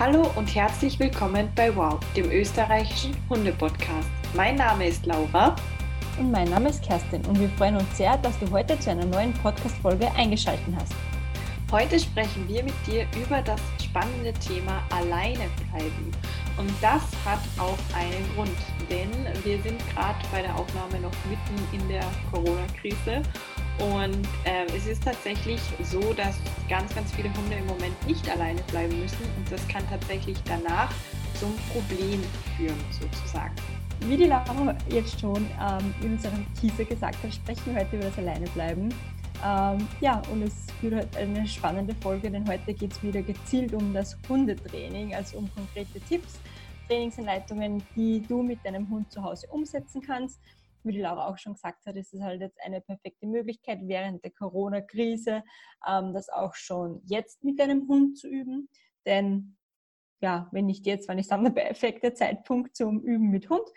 Hallo und herzlich willkommen bei Wow, dem österreichischen Hunde-Podcast. Mein Name ist Laura. Und mein Name ist Kerstin und wir freuen uns sehr, dass du heute zu einer neuen Podcast-Folge eingeschaltet hast. Heute sprechen wir mit dir über das spannende Thema Alleine bleiben. Und das hat auch einen Grund, denn wir sind gerade bei der Aufnahme noch mitten in der Corona-Krise und äh, es ist tatsächlich so, dass ganz, ganz viele Hunde im Moment nicht alleine bleiben müssen und das kann tatsächlich danach zum Problem führen, sozusagen. Wie die Laura jetzt schon ähm, in unserem Teaser gesagt hat, sprechen wir heute über das Alleinebleiben. Ähm, ja, und es wird heute eine spannende Folge, denn heute geht es wieder gezielt um das Hundetraining, also um konkrete Tipps, Trainingsanleitungen, die du mit deinem Hund zu Hause umsetzen kannst wie die Laura auch schon gesagt hat, ist es halt jetzt eine perfekte Möglichkeit, während der Corona-Krise ähm, das auch schon jetzt mit deinem Hund zu üben. Denn ja, wenn nicht jetzt, wann ist dann der perfekte Zeitpunkt zum Üben mit Hund?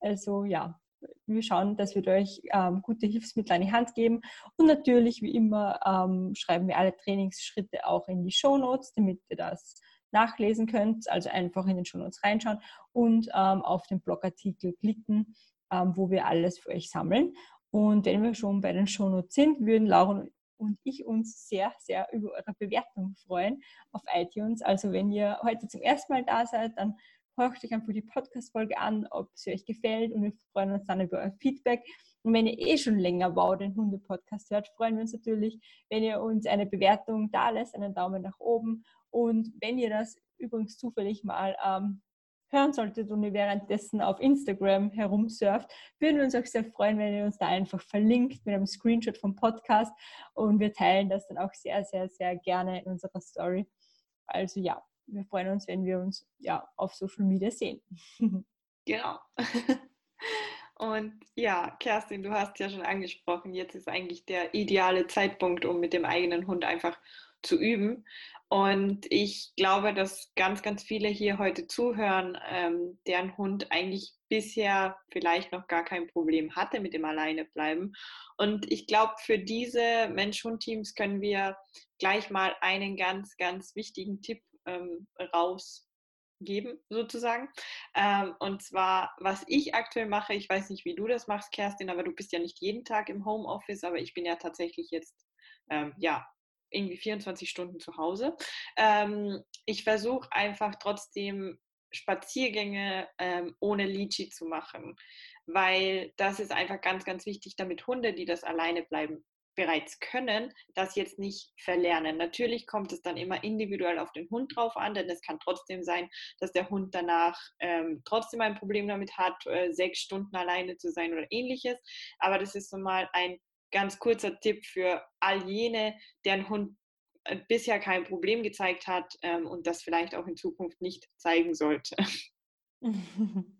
Also ja, wir schauen, dass wir euch ähm, gute Hilfsmittel an die Hand geben. Und natürlich, wie immer, ähm, schreiben wir alle Trainingsschritte auch in die Show Notes, damit ihr das nachlesen könnt. Also einfach in den Show Notes reinschauen und ähm, auf den Blogartikel klicken wo wir alles für euch sammeln. Und wenn wir schon bei den Shownotes sind, würden Laura und ich uns sehr, sehr über eure Bewertung freuen auf iTunes. Also wenn ihr heute zum ersten Mal da seid, dann hört euch einfach die Podcast-Folge an, ob sie euch gefällt und wir freuen uns dann über euer Feedback. Und wenn ihr eh schon länger Wow, den Hunde-Podcast hört, freuen wir uns natürlich, wenn ihr uns eine Bewertung da lässt, einen Daumen nach oben. Und wenn ihr das übrigens zufällig mal ähm, hören solltet und ihr währenddessen auf Instagram herumsurft, würden wir uns auch sehr freuen, wenn ihr uns da einfach verlinkt mit einem Screenshot vom Podcast und wir teilen das dann auch sehr, sehr, sehr gerne in unserer Story. Also ja, wir freuen uns, wenn wir uns ja auf Social Media sehen. Genau. Und ja, Kerstin, du hast ja schon angesprochen, jetzt ist eigentlich der ideale Zeitpunkt, um mit dem eigenen Hund einfach zu üben. Und ich glaube, dass ganz, ganz viele hier heute zuhören, ähm, deren Hund eigentlich bisher vielleicht noch gar kein Problem hatte mit dem Alleinebleiben. Und ich glaube, für diese Mensch-Hund-Teams können wir gleich mal einen ganz, ganz wichtigen Tipp ähm, rausgeben, sozusagen. Ähm, und zwar, was ich aktuell mache, ich weiß nicht, wie du das machst, Kerstin, aber du bist ja nicht jeden Tag im Homeoffice, aber ich bin ja tatsächlich jetzt ähm, ja, irgendwie 24 Stunden zu Hause. Ähm, ich versuche einfach trotzdem Spaziergänge ähm, ohne Litchi zu machen, weil das ist einfach ganz, ganz wichtig, damit Hunde, die das alleine bleiben, bereits können, das jetzt nicht verlernen. Natürlich kommt es dann immer individuell auf den Hund drauf an, denn es kann trotzdem sein, dass der Hund danach ähm, trotzdem ein Problem damit hat, äh, sechs Stunden alleine zu sein oder ähnliches. Aber das ist so mal ein ganz kurzer Tipp für all jene, deren Hund äh, bisher kein Problem gezeigt hat ähm, und das vielleicht auch in Zukunft nicht zeigen sollte.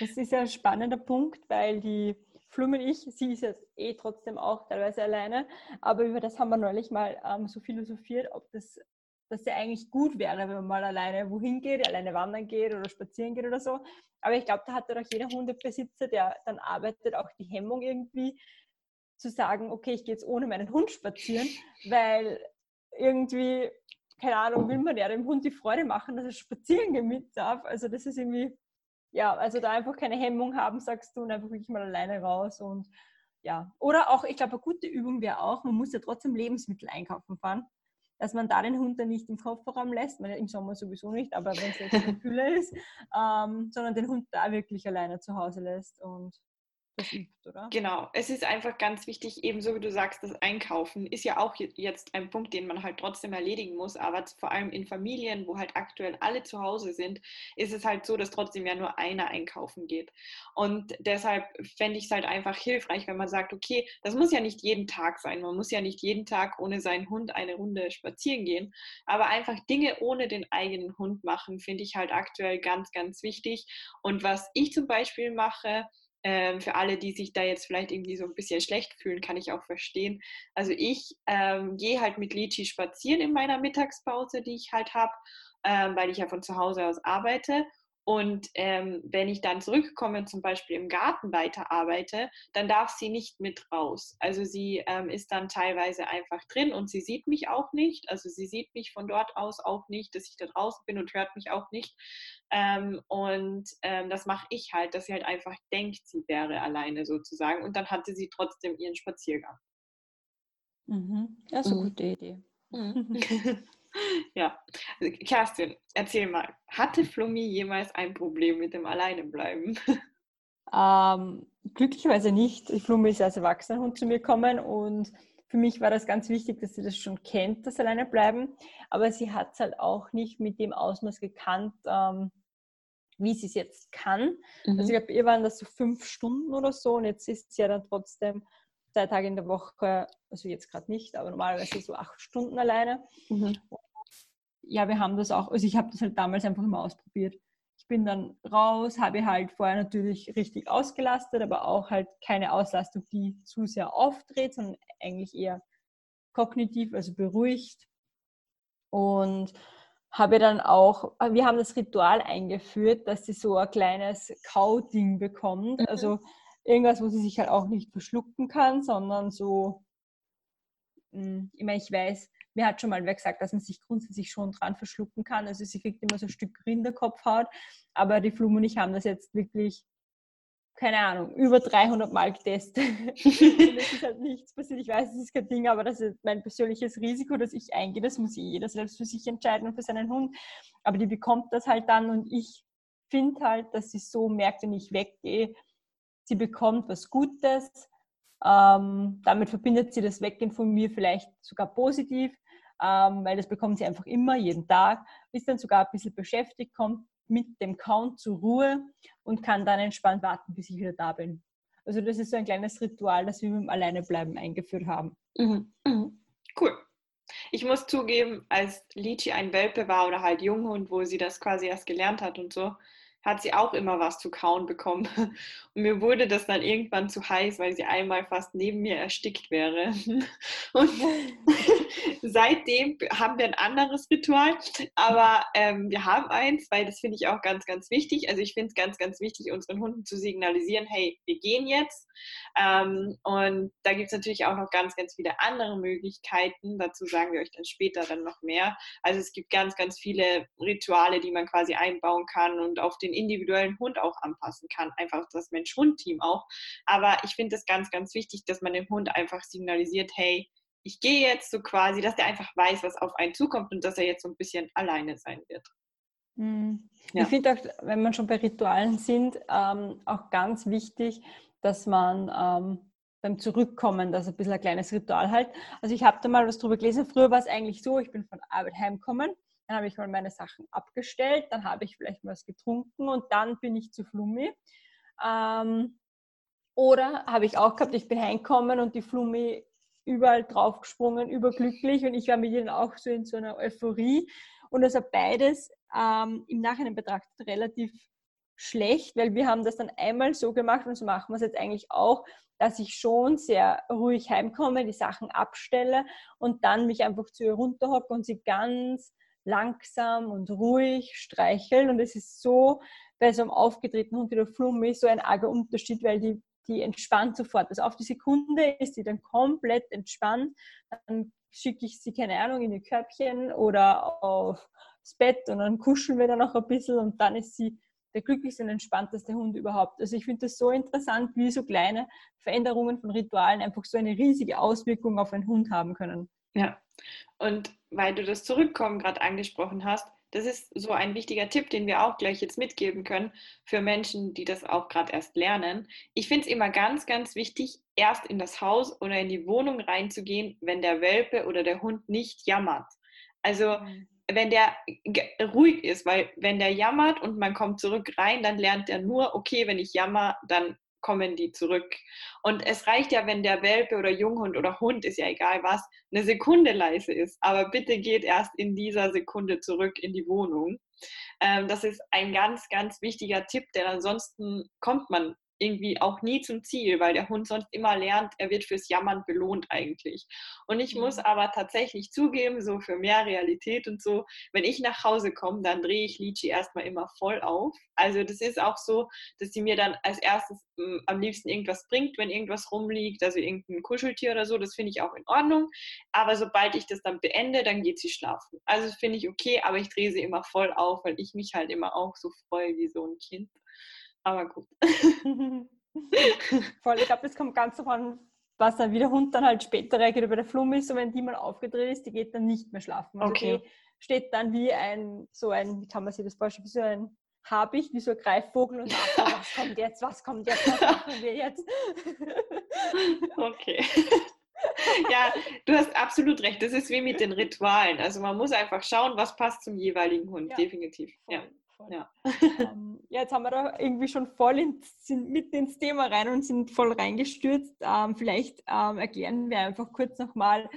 Das ist ja ein spannender Punkt, weil die Flumen ich, sie ist jetzt eh trotzdem auch teilweise alleine, aber über das haben wir neulich mal ähm, so philosophiert, ob das dass ja eigentlich gut wäre, wenn man mal alleine wohin geht, alleine wandern geht oder spazieren geht oder so. Aber ich glaube, da hat ja doch jeder Hundebesitzer, der dann arbeitet, auch die Hemmung irgendwie, zu sagen, okay, ich gehe jetzt ohne meinen Hund spazieren, weil irgendwie, keine Ahnung, will man ja dem Hund die Freude machen, dass er spazieren gehen mit darf. Also das ist irgendwie, ja, also da einfach keine Hemmung haben, sagst du, und einfach wirklich mal alleine raus und ja. Oder auch, ich glaube, eine gute Übung wäre auch, man muss ja trotzdem Lebensmittel einkaufen fahren, dass man da den Hund dann nicht im Kofferraum lässt, man, im Sommer sowieso nicht, aber wenn es jetzt in Kühle ist, ähm, sondern den Hund da wirklich alleine zu Hause lässt und das übt, oder? Genau, es ist einfach ganz wichtig, ebenso wie du sagst, das Einkaufen ist ja auch jetzt ein Punkt, den man halt trotzdem erledigen muss, aber vor allem in Familien, wo halt aktuell alle zu Hause sind, ist es halt so, dass trotzdem ja nur einer einkaufen geht. Und deshalb fände ich es halt einfach hilfreich, wenn man sagt, okay, das muss ja nicht jeden Tag sein, man muss ja nicht jeden Tag ohne seinen Hund eine Runde spazieren gehen, aber einfach Dinge ohne den eigenen Hund machen, finde ich halt aktuell ganz, ganz wichtig. Und was ich zum Beispiel mache, ähm, für alle, die sich da jetzt vielleicht irgendwie so ein bisschen schlecht fühlen, kann ich auch verstehen. Also ich ähm, gehe halt mit Lichi spazieren in meiner Mittagspause, die ich halt habe, ähm, weil ich ja von zu Hause aus arbeite. Und ähm, wenn ich dann zurückkomme und zum Beispiel im Garten weiterarbeite, dann darf sie nicht mit raus. Also sie ähm, ist dann teilweise einfach drin und sie sieht mich auch nicht. Also sie sieht mich von dort aus auch nicht, dass ich da draußen bin und hört mich auch nicht. Ähm, und ähm, das mache ich halt, dass sie halt einfach denkt, sie wäre alleine sozusagen. Und dann hatte sie trotzdem ihren Spaziergang. Mhm. Ja, so eine mhm. gute Idee. Mhm. ja, also, Kerstin, erzähl mal, hatte Flummi jemals ein Problem mit dem Alleinebleiben? Ähm, glücklicherweise nicht. Flummi ist als Erwachsenenhund zu mir gekommen und für mich war das ganz wichtig, dass sie das schon kennt, das Alleinebleiben. Aber sie hat es halt auch nicht mit dem Ausmaß gekannt, ähm, wie sie es jetzt kann. Mhm. Also ich glaube, ihr waren das so fünf Stunden oder so und jetzt ist sie ja dann trotzdem zwei Tage in der Woche, also jetzt gerade nicht, aber normalerweise so acht Stunden alleine. Mhm. Ja, wir haben das auch, also ich habe das halt damals einfach immer ausprobiert. Ich bin dann raus, habe halt vorher natürlich richtig ausgelastet, aber auch halt keine Auslastung, die zu sehr auftritt, sondern eigentlich eher kognitiv, also beruhigt. Und habe dann auch, wir haben das Ritual eingeführt, dass sie so ein kleines Kauding bekommt. Mhm. Also irgendwas, wo sie sich halt auch nicht verschlucken kann, sondern so, hm, ich meine, ich weiß, mir hat schon mal wer gesagt, dass man sich grundsätzlich schon dran verschlucken kann. Also sie kriegt immer so ein Stück Rinderkopfhaut, aber die Flum und ich haben das jetzt wirklich, keine Ahnung, über 300 Mal getestet. es ist halt nichts passiert. Ich weiß, es ist kein Ding, aber das ist mein persönliches Risiko, dass ich eingehe. Das muss jeder selbst für sich entscheiden und für seinen Hund. Aber die bekommt das halt dann und ich finde halt, dass sie so merkt, wenn ich weggehe, sie bekommt was Gutes. Ähm, damit verbindet sie das Weggehen von mir vielleicht sogar positiv, ähm, weil das bekommt sie einfach immer, jeden Tag, ist dann sogar ein bisschen beschäftigt, kommt mit dem Count zur Ruhe und kann dann entspannt warten, bis ich wieder da bin. Also das ist so ein kleines Ritual, das wir mit dem Alleinebleiben eingeführt haben. Mhm. Mhm. Cool. Ich muss zugeben, als Lichi ein Welpe war oder halt Junghund, wo sie das quasi erst gelernt hat und so, hat sie auch immer was zu kauen bekommen. Und mir wurde das dann irgendwann zu heiß, weil sie einmal fast neben mir erstickt wäre. Und seitdem haben wir ein anderes Ritual, aber ähm, wir haben eins, weil das finde ich auch ganz, ganz wichtig. Also ich finde es ganz, ganz wichtig, unseren Hunden zu signalisieren, hey, wir gehen jetzt. Ähm, und da gibt es natürlich auch noch ganz, ganz viele andere Möglichkeiten. Dazu sagen wir euch dann später dann noch mehr. Also es gibt ganz, ganz viele Rituale, die man quasi einbauen kann und auf den individuellen Hund auch anpassen kann. Einfach das Mensch-Hund-Team auch. Aber ich finde es ganz, ganz wichtig, dass man dem Hund einfach signalisiert, hey, ich gehe jetzt so quasi, dass der einfach weiß, was auf einen zukommt und dass er jetzt so ein bisschen alleine sein wird. Mhm. Ja. Ich finde auch, wenn man schon bei Ritualen sind, ähm, auch ganz wichtig, dass man ähm, beim Zurückkommen das ein bisschen ein kleines Ritual halt. Also ich habe da mal was drüber gelesen. Früher war es eigentlich so, ich bin von Arbeit heimgekommen dann habe ich mal meine Sachen abgestellt, dann habe ich vielleicht was getrunken und dann bin ich zu Flummi. Ähm, oder habe ich auch gehabt, ich bin heimgekommen und die Flummi überall draufgesprungen, überglücklich und ich war mit ihnen auch so in so einer Euphorie. Und das hat beides ähm, im Nachhinein betrachtet relativ schlecht, weil wir haben das dann einmal so gemacht und so machen wir es jetzt eigentlich auch, dass ich schon sehr ruhig heimkomme, die Sachen abstelle und dann mich einfach zu ihr runterhocke und sie ganz langsam und ruhig streicheln. Und es ist so, bei so einem aufgetretenen Hund wie der Flummi so ein arger Unterschied, weil die, die entspannt sofort. Also auf die Sekunde ist sie dann komplett entspannt. Dann schicke ich sie, keine Ahnung, in ihr Körbchen oder aufs Bett und dann kuscheln wir dann noch ein bisschen und dann ist sie der glücklichste und entspannteste Hund überhaupt. Also ich finde das so interessant, wie so kleine Veränderungen von Ritualen einfach so eine riesige Auswirkung auf einen Hund haben können. Ja, und weil du das Zurückkommen gerade angesprochen hast, das ist so ein wichtiger Tipp, den wir auch gleich jetzt mitgeben können für Menschen, die das auch gerade erst lernen. Ich finde es immer ganz, ganz wichtig, erst in das Haus oder in die Wohnung reinzugehen, wenn der Welpe oder der Hund nicht jammert. Also mhm. wenn der ruhig ist, weil wenn der jammert und man kommt zurück rein, dann lernt er nur, okay, wenn ich jammer, dann kommen die zurück. Und es reicht ja, wenn der Welpe oder Junghund oder Hund, ist ja egal was, eine Sekunde leise ist. Aber bitte geht erst in dieser Sekunde zurück in die Wohnung. Ähm, das ist ein ganz, ganz wichtiger Tipp, denn ansonsten kommt man irgendwie auch nie zum Ziel, weil der Hund sonst immer lernt, er wird fürs Jammern belohnt eigentlich. Und ich muss mhm. aber tatsächlich zugeben, so für mehr Realität und so, wenn ich nach Hause komme, dann drehe ich Lichi erstmal immer voll auf. Also das ist auch so, dass sie mir dann als erstes m, am liebsten irgendwas bringt, wenn irgendwas rumliegt, also irgendein Kuscheltier oder so, das finde ich auch in Ordnung. Aber sobald ich das dann beende, dann geht sie schlafen. Also das finde ich okay, aber ich drehe sie immer voll auf, weil ich mich halt immer auch so freue wie so ein Kind. Aber gut. Voll, ich glaube, das kommt ganz davon, was dann, wie der Hund dann halt später reagiert. Über der Flumme ist so, wenn die mal aufgedreht ist, die geht dann nicht mehr schlafen. Also okay. die steht dann wie ein, so ein, wie kann man sich das vorstellen, wie so ein Habicht, wie so ein Greifvogel und sagt, oh, was kommt jetzt, was kommt jetzt, was machen wir jetzt? Okay. ja, du hast absolut recht. Das ist wie mit den Ritualen. Also man muss einfach schauen, was passt zum jeweiligen Hund. Ja. Definitiv. Ja. Ja. Ähm, ja, jetzt haben wir da irgendwie schon voll in, sind mitten ins Thema rein und sind voll reingestürzt. Ähm, vielleicht ähm, erklären wir einfach kurz nochmal,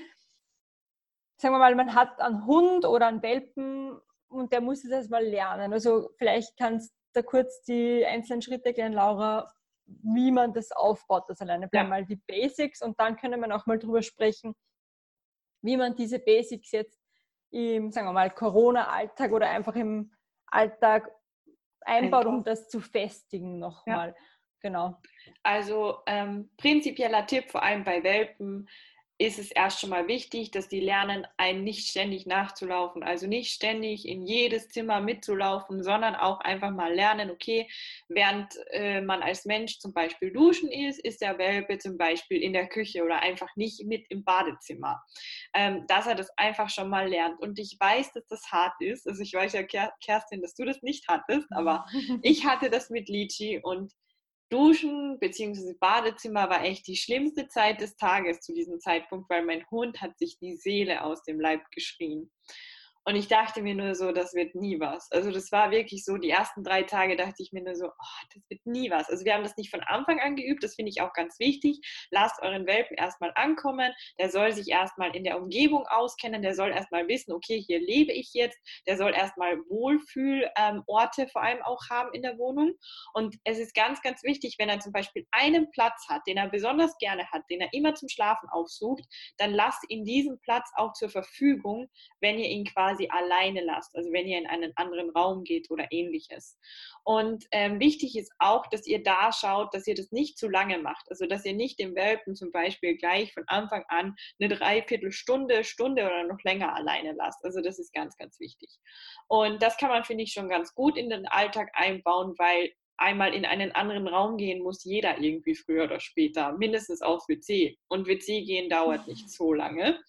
sagen wir mal, man hat einen Hund oder einen Welpen und der muss es erstmal lernen. Also vielleicht kannst du kurz die einzelnen Schritte erklären, Laura, wie man das aufbaut, das alleine bleiben ja. mal die Basics und dann können wir auch mal drüber sprechen, wie man diese Basics jetzt im, sagen wir mal, Corona-Alltag oder einfach im Alltag einbaut, um das zu festigen nochmal. Ja. Genau. Also ähm, prinzipieller Tipp, vor allem bei Welpen, ist es erst schon mal wichtig, dass die lernen, einen nicht ständig nachzulaufen. Also nicht ständig in jedes Zimmer mitzulaufen, sondern auch einfach mal lernen, okay, während äh, man als Mensch zum Beispiel duschen ist, ist der Welpe zum Beispiel in der Küche oder einfach nicht mit im Badezimmer. Ähm, dass er das einfach schon mal lernt. Und ich weiß, dass das hart ist. Also ich weiß ja, Kerstin, dass du das nicht hattest, aber ich hatte das mit Lichi und Duschen bzw. Badezimmer war echt die schlimmste Zeit des Tages zu diesem Zeitpunkt, weil mein Hund hat sich die Seele aus dem Leib geschrien. Und ich dachte mir nur so, das wird nie was. Also das war wirklich so, die ersten drei Tage dachte ich mir nur so, oh, das wird nie was. Also wir haben das nicht von Anfang an geübt, das finde ich auch ganz wichtig. Lasst euren Welpen erstmal ankommen, der soll sich erstmal in der Umgebung auskennen, der soll erstmal wissen, okay, hier lebe ich jetzt, der soll erstmal Wohlfühlorte ähm, vor allem auch haben in der Wohnung. Und es ist ganz, ganz wichtig, wenn er zum Beispiel einen Platz hat, den er besonders gerne hat, den er immer zum Schlafen aufsucht, dann lasst ihn diesen Platz auch zur Verfügung, wenn ihr ihn quasi quasi alleine lasst, also wenn ihr in einen anderen Raum geht oder ähnliches. Und ähm, wichtig ist auch, dass ihr da schaut, dass ihr das nicht zu lange macht. Also dass ihr nicht den Welpen zum Beispiel gleich von Anfang an eine Dreiviertelstunde, Stunde oder noch länger alleine lasst. Also das ist ganz, ganz wichtig. Und das kann man, finde ich, schon ganz gut in den Alltag einbauen, weil einmal in einen anderen Raum gehen muss jeder irgendwie früher oder später, mindestens aufs WC. Und WC gehen dauert nicht so lange.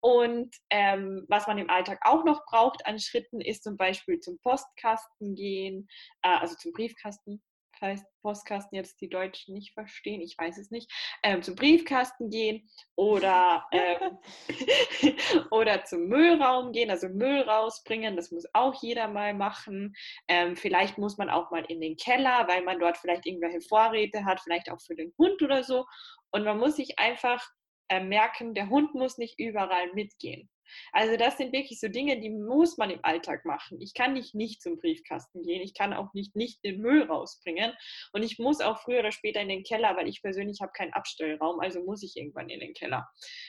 Und ähm, was man im Alltag auch noch braucht an Schritten, ist zum Beispiel zum Postkasten gehen, äh, also zum Briefkasten. Falls Postkasten jetzt die Deutschen nicht verstehen, ich weiß es nicht, ähm, zum Briefkasten gehen oder, ähm, oder zum Müllraum gehen, also Müll rausbringen, das muss auch jeder mal machen. Ähm, vielleicht muss man auch mal in den Keller, weil man dort vielleicht irgendwelche Vorräte hat, vielleicht auch für den Hund oder so. Und man muss sich einfach äh, merken, der Hund muss nicht überall mitgehen. Also das sind wirklich so Dinge, die muss man im Alltag machen. Ich kann nicht nicht zum Briefkasten gehen, ich kann auch nicht nicht den Müll rausbringen und ich muss auch früher oder später in den Keller, weil ich persönlich habe keinen Abstellraum, also muss ich irgendwann in den Keller.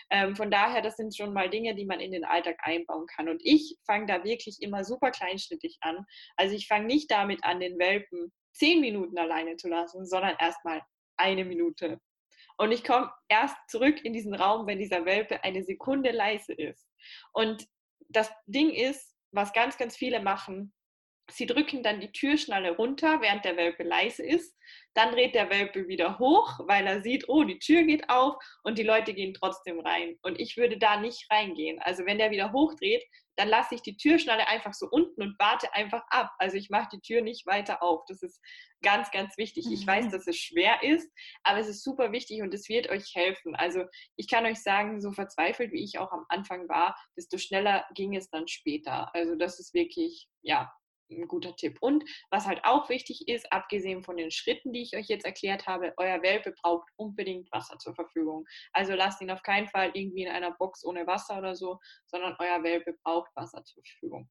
Ähm, von daher, das sind schon mal Dinge, die man in den Alltag einbauen kann. Und ich fange da wirklich immer super kleinschnittig an. Also ich fange nicht damit an, den Welpen zehn Minuten alleine zu lassen, sondern erstmal eine Minute, und ich komme erst zurück in diesen Raum, wenn dieser Welpe eine Sekunde leise ist. Und das Ding ist, was ganz, ganz viele machen, sie drücken dann die Türschnalle runter, während der Welpe leise ist. Dann dreht der Welpe wieder hoch, weil er sieht, oh, die Tür geht auf und die Leute gehen trotzdem rein. Und ich würde da nicht reingehen. Also wenn der wieder hochdreht, dann lasse ich die Türschnalle einfach so unten und warte einfach ab. Also ich mache die Tür nicht weiter auf. Das ist ganz, ganz wichtig. Ich weiß, mhm. dass es schwer ist, aber es ist super wichtig und es wird euch helfen. Also ich kann euch sagen, so verzweifelt wie ich auch am Anfang war, desto schneller ging es dann später. Also das ist wirklich, ja, ein guter Tipp. Und was halt auch wichtig ist, abgesehen von den Schritten, die ich euch jetzt erklärt habe, euer Welpe braucht unbedingt Wasser zur Verfügung. Also lasst ihn auf keinen Fall irgendwie in einer Box ohne Wasser oder so, sondern euer Welpe braucht Wasser zur Verfügung.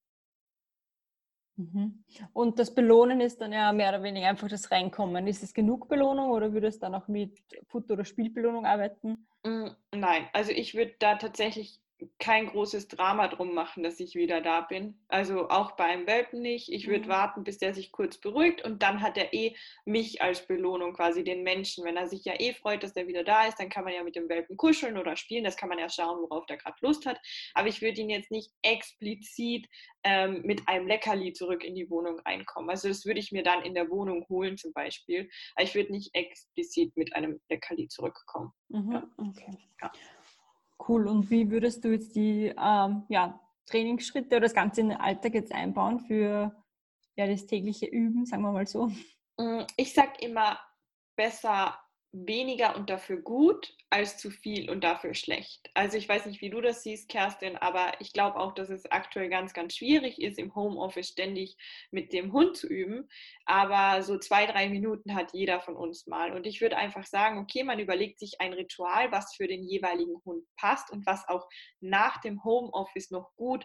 Mhm. Und das Belohnen ist dann ja mehr oder weniger einfach das Reinkommen. Ist es genug Belohnung oder würde es dann auch mit Futter- oder Spielbelohnung arbeiten? Mm, nein, also ich würde da tatsächlich kein großes Drama drum machen, dass ich wieder da bin. Also auch beim Welpen nicht. Ich würde mhm. warten, bis der sich kurz beruhigt und dann hat er eh mich als Belohnung, quasi den Menschen. Wenn er sich ja eh freut, dass er wieder da ist, dann kann man ja mit dem Welpen kuscheln oder spielen. Das kann man ja schauen, worauf der gerade Lust hat. Aber ich würde ihn jetzt nicht explizit ähm, mit einem Leckerli zurück in die Wohnung reinkommen. Also das würde ich mir dann in der Wohnung holen zum Beispiel. Aber ich würde nicht explizit mit einem Leckerli zurückkommen. Mhm. Ja. Okay. Ja. Cool. Und wie würdest du jetzt die ähm, ja, Trainingsschritte oder das Ganze in den Alltag jetzt einbauen für ja, das tägliche Üben, sagen wir mal so? Mm, ich sage immer, besser weniger und dafür gut als zu viel und dafür schlecht. Also ich weiß nicht, wie du das siehst, Kerstin, aber ich glaube auch, dass es aktuell ganz, ganz schwierig ist, im Homeoffice ständig mit dem Hund zu üben. Aber so zwei, drei Minuten hat jeder von uns mal. Und ich würde einfach sagen, okay, man überlegt sich ein Ritual, was für den jeweiligen Hund passt und was auch nach dem Homeoffice noch gut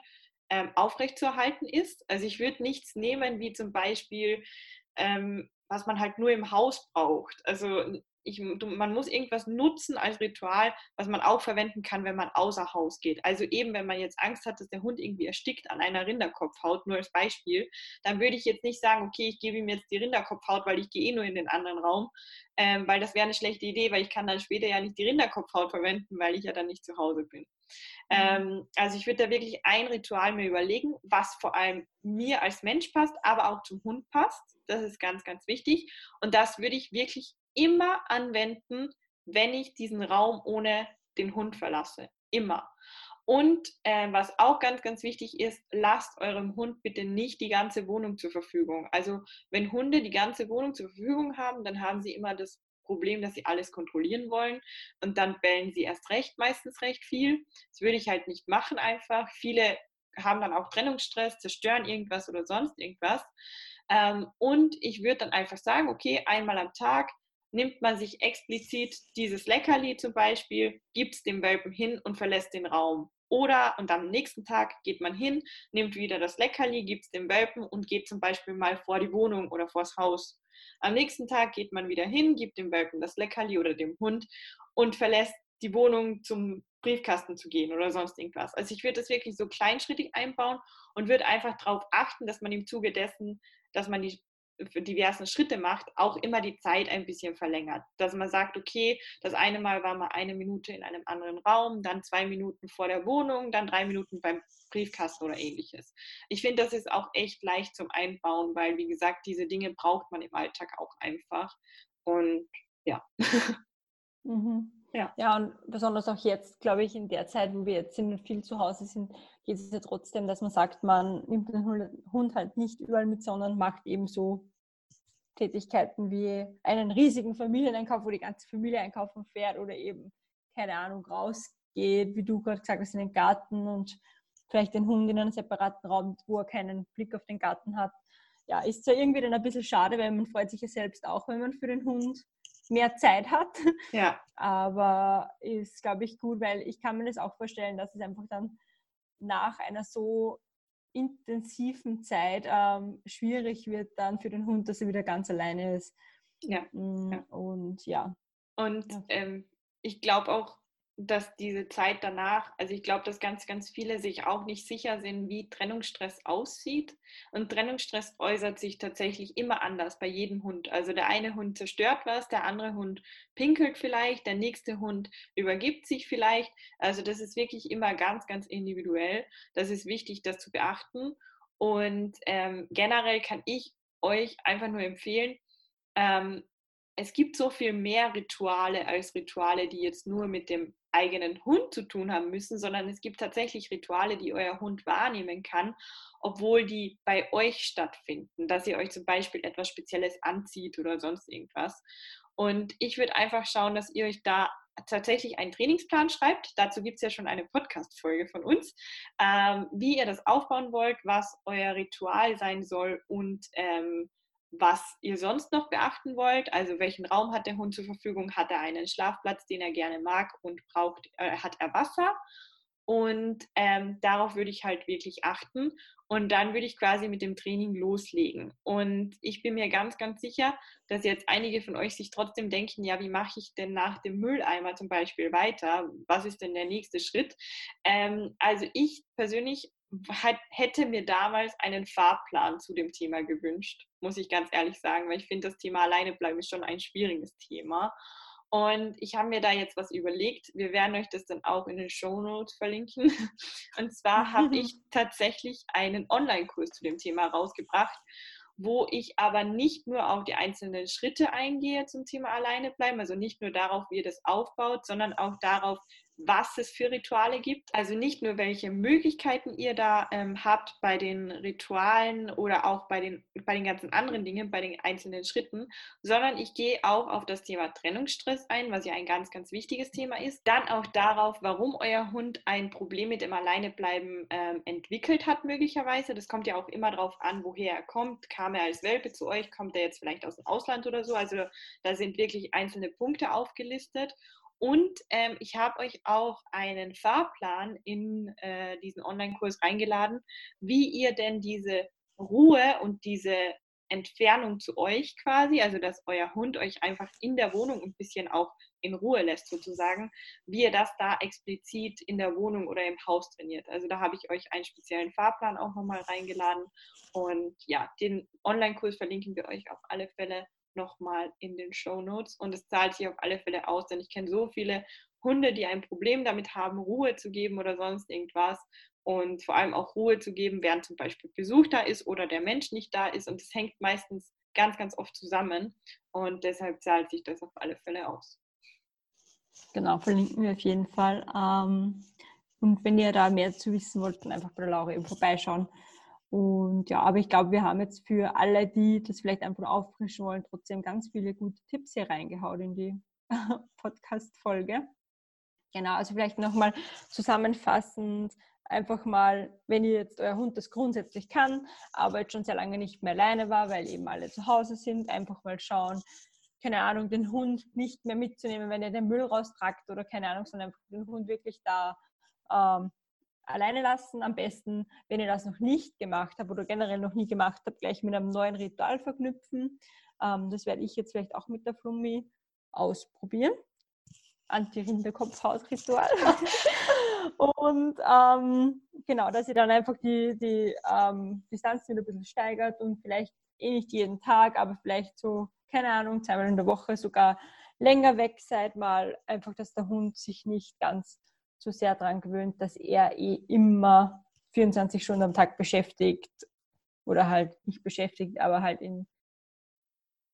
ähm, aufrechtzuerhalten ist. Also ich würde nichts nehmen, wie zum Beispiel ähm, was man halt nur im Haus braucht. Also ich, man muss irgendwas nutzen als Ritual, was man auch verwenden kann, wenn man außer Haus geht. Also eben, wenn man jetzt Angst hat, dass der Hund irgendwie erstickt an einer Rinderkopfhaut, nur als Beispiel, dann würde ich jetzt nicht sagen, okay, ich gebe ihm jetzt die Rinderkopfhaut, weil ich gehe eh nur in den anderen Raum, ähm, weil das wäre eine schlechte Idee, weil ich kann dann später ja nicht die Rinderkopfhaut verwenden, weil ich ja dann nicht zu Hause bin. Mhm. Ähm, also ich würde da wirklich ein Ritual mir überlegen, was vor allem mir als Mensch passt, aber auch zum Hund passt. Das ist ganz, ganz wichtig. Und das würde ich wirklich immer anwenden, wenn ich diesen Raum ohne den Hund verlasse. Immer. Und äh, was auch ganz, ganz wichtig ist, lasst eurem Hund bitte nicht die ganze Wohnung zur Verfügung. Also wenn Hunde die ganze Wohnung zur Verfügung haben, dann haben sie immer das Problem, dass sie alles kontrollieren wollen und dann bellen sie erst recht, meistens recht viel. Das würde ich halt nicht machen einfach. Viele haben dann auch Trennungsstress, zerstören irgendwas oder sonst irgendwas. Ähm, und ich würde dann einfach sagen, okay, einmal am Tag nimmt man sich explizit dieses Leckerli zum Beispiel, gibt es dem Welpen hin und verlässt den Raum. Oder, und am nächsten Tag geht man hin, nimmt wieder das Leckerli, gibt es dem Welpen und geht zum Beispiel mal vor die Wohnung oder vors Haus. Am nächsten Tag geht man wieder hin, gibt dem Welpen das Leckerli oder dem Hund und verlässt die Wohnung zum Briefkasten zu gehen oder sonst irgendwas. Also ich würde das wirklich so kleinschrittig einbauen und würde einfach darauf achten, dass man im Zuge dessen, dass man die diversen Schritte macht, auch immer die Zeit ein bisschen verlängert. Dass man sagt, okay, das eine Mal war mal eine Minute in einem anderen Raum, dann zwei Minuten vor der Wohnung, dann drei Minuten beim Briefkasten oder ähnliches. Ich finde, das ist auch echt leicht zum Einbauen, weil, wie gesagt, diese Dinge braucht man im Alltag auch einfach. Und ja. Mhm. Ja. ja, und besonders auch jetzt, glaube ich, in der Zeit, wo wir jetzt sind und viel zu Hause sind, geht es ja trotzdem, dass man sagt, man nimmt den Hund halt nicht überall mit, sondern macht eben so Tätigkeiten wie einen riesigen Familieneinkauf, wo die ganze Familie einkaufen fährt oder eben, keine Ahnung, rausgeht, wie du gerade gesagt hast, in den Garten und vielleicht den Hund in einen separaten Raum, wo er keinen Blick auf den Garten hat. Ja, ist zwar irgendwie dann ein bisschen schade, weil man freut sich ja selbst auch, wenn man für den Hund mehr Zeit hat. Ja. Aber ist, glaube ich, gut, weil ich kann mir das auch vorstellen, dass es einfach dann nach einer so intensiven Zeit ähm, schwierig wird dann für den Hund, dass er wieder ganz alleine ist. Ja. Mm, und ja. Und ähm, ich glaube auch, dass diese Zeit danach, also ich glaube, dass ganz, ganz viele sich auch nicht sicher sind, wie Trennungsstress aussieht. Und Trennungsstress äußert sich tatsächlich immer anders bei jedem Hund. Also der eine Hund zerstört was, der andere Hund pinkelt vielleicht, der nächste Hund übergibt sich vielleicht. Also das ist wirklich immer ganz, ganz individuell. Das ist wichtig, das zu beachten. Und ähm, generell kann ich euch einfach nur empfehlen, ähm, es gibt so viel mehr Rituale als Rituale, die jetzt nur mit dem eigenen Hund zu tun haben müssen, sondern es gibt tatsächlich Rituale, die euer Hund wahrnehmen kann, obwohl die bei euch stattfinden, dass ihr euch zum Beispiel etwas Spezielles anzieht oder sonst irgendwas. Und ich würde einfach schauen, dass ihr euch da tatsächlich einen Trainingsplan schreibt. Dazu gibt es ja schon eine Podcast-Folge von uns, ähm, wie ihr das aufbauen wollt, was euer Ritual sein soll und ähm, was ihr sonst noch beachten wollt. Also welchen Raum hat der Hund zur Verfügung? Hat er einen Schlafplatz, den er gerne mag und braucht, äh, hat er Wasser? Und ähm, darauf würde ich halt wirklich achten. Und dann würde ich quasi mit dem Training loslegen. Und ich bin mir ganz, ganz sicher, dass jetzt einige von euch sich trotzdem denken, ja, wie mache ich denn nach dem Mülleimer zum Beispiel weiter? Was ist denn der nächste Schritt? Ähm, also ich persönlich hätte mir damals einen Fahrplan zu dem Thema gewünscht, muss ich ganz ehrlich sagen, weil ich finde, das Thema alleine bleiben ist schon ein schwieriges Thema. Und ich habe mir da jetzt was überlegt. Wir werden euch das dann auch in den Show Notes verlinken. Und zwar habe ich tatsächlich einen Online-Kurs zu dem Thema rausgebracht, wo ich aber nicht nur auf die einzelnen Schritte eingehe zum Thema alleine bleiben, also nicht nur darauf, wie ihr das aufbaut, sondern auch darauf, was es für Rituale gibt. Also nicht nur, welche Möglichkeiten ihr da ähm, habt bei den Ritualen oder auch bei den, bei den ganzen anderen Dingen, bei den einzelnen Schritten, sondern ich gehe auch auf das Thema Trennungsstress ein, was ja ein ganz, ganz wichtiges Thema ist. Dann auch darauf, warum euer Hund ein Problem mit dem Alleinebleiben ähm, entwickelt hat, möglicherweise. Das kommt ja auch immer darauf an, woher er kommt. Kam er als Welpe zu euch? Kommt er jetzt vielleicht aus dem Ausland oder so? Also da sind wirklich einzelne Punkte aufgelistet. Und ähm, ich habe euch auch einen Fahrplan in äh, diesen Online-Kurs reingeladen, wie ihr denn diese Ruhe und diese Entfernung zu euch quasi, also dass euer Hund euch einfach in der Wohnung ein bisschen auch in Ruhe lässt sozusagen, wie ihr das da explizit in der Wohnung oder im Haus trainiert. Also da habe ich euch einen speziellen Fahrplan auch nochmal reingeladen und ja, den Online-Kurs verlinken wir euch auf alle Fälle nochmal in den Show Notes. Und es zahlt sich auf alle Fälle aus, denn ich kenne so viele Hunde, die ein Problem damit haben, Ruhe zu geben oder sonst irgendwas. Und vor allem auch Ruhe zu geben, während zum Beispiel Besuch da ist oder der Mensch nicht da ist. Und es hängt meistens ganz, ganz oft zusammen. Und deshalb zahlt sich das auf alle Fälle aus. Genau, verlinken wir auf jeden Fall. Ähm, und wenn ihr da mehr zu wissen wollt, dann einfach bei der Laura eben vorbeischauen. Und ja, aber ich glaube, wir haben jetzt für alle, die das vielleicht einfach auffrischen wollen, trotzdem ganz viele gute Tipps hier reingehauen in die Podcast-Folge. Genau, also vielleicht nochmal zusammenfassend, einfach mal, wenn ihr jetzt euer Hund das grundsätzlich kann, aber jetzt schon sehr lange nicht mehr alleine war, weil eben alle zu Hause sind, einfach mal schauen, keine Ahnung, den Hund nicht mehr mitzunehmen, wenn ihr den Müll raustragt oder keine Ahnung, sondern einfach den Hund wirklich da ähm, alleine lassen. Am besten, wenn ihr das noch nicht gemacht habt oder generell noch nie gemacht habt, gleich mit einem neuen Ritual verknüpfen. Ähm, das werde ich jetzt vielleicht auch mit der Flummi ausprobieren. Anti-Rinderkopfhaut-Ritual. und ähm, genau, dass ihr dann einfach die, die ähm, Distanz wieder ein bisschen steigert und vielleicht eh nicht jeden Tag, aber vielleicht so, keine Ahnung, zweimal in der Woche sogar länger weg seid, mal einfach, dass der Hund sich nicht ganz so sehr daran gewöhnt, dass er eh immer 24 Stunden am Tag beschäftigt oder halt nicht beschäftigt, aber halt in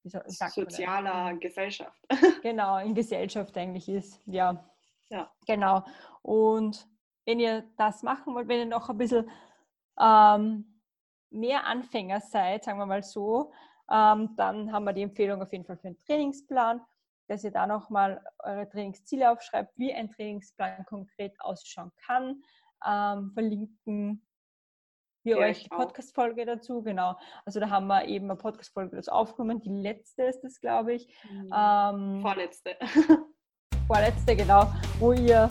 sozialer Gesellschaft. genau, in Gesellschaft eigentlich ist. Ja. ja. Genau. Und wenn ihr das machen wollt, wenn ihr noch ein bisschen ähm, mehr Anfänger seid, sagen wir mal so, ähm, dann haben wir die Empfehlung auf jeden Fall für einen Trainingsplan dass ihr da nochmal eure Trainingsziele aufschreibt, wie ein Trainingsplan konkret ausschauen kann. Ähm, verlinken wir ja, euch die Podcast-Folge dazu, genau. Also da haben wir eben eine Podcast-Folge dazu aufgenommen. Die letzte ist das, glaube ich. Mhm. Ähm, vorletzte. vorletzte, genau, wo ihr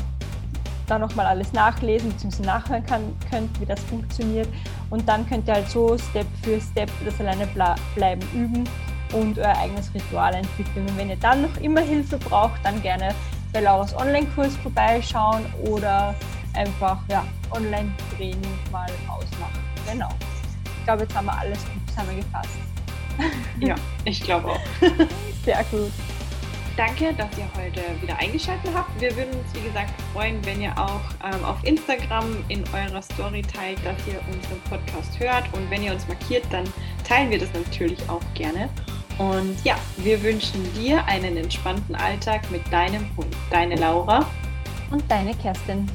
da nochmal alles nachlesen bzw. nachhören kann, könnt, wie das funktioniert. Und dann könnt ihr halt so Step für Step das alleine bleiben üben und euer eigenes Ritual entwickeln. Und wenn ihr dann noch immer Hilfe braucht, dann gerne bei Lauras Online-Kurs vorbeischauen oder einfach ja, Online-Training mal ausmachen. Genau. Ich glaube, jetzt haben wir alles gut zusammengefasst. Ja, ich glaube auch. Sehr gut. Danke, dass ihr heute wieder eingeschaltet habt. Wir würden uns, wie gesagt, freuen, wenn ihr auch ähm, auf Instagram in eurer Story teilt, dass ihr unseren Podcast hört. Und wenn ihr uns markiert, dann teilen wir das natürlich auch gerne. Und ja, wir wünschen dir einen entspannten Alltag mit deinem Hund. Deine Laura und deine Kerstin.